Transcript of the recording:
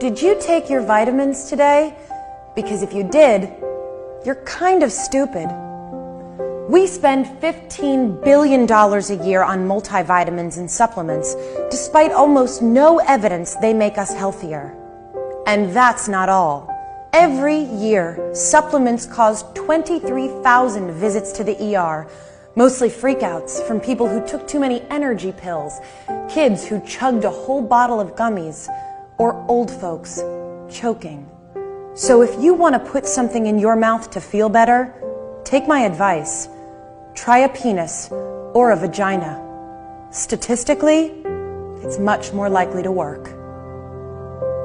Did you take your vitamins today? Because if you did, you're kind of stupid. We spend $15 billion a year on multivitamins and supplements, despite almost no evidence they make us healthier. And that's not all. Every year, supplements cause 23,000 visits to the ER, mostly freakouts from people who took too many energy pills, kids who chugged a whole bottle of gummies, or old folks choking. So if you want to put something in your mouth to feel better, take my advice. Try a penis or a vagina. Statistically, it's much more likely to work.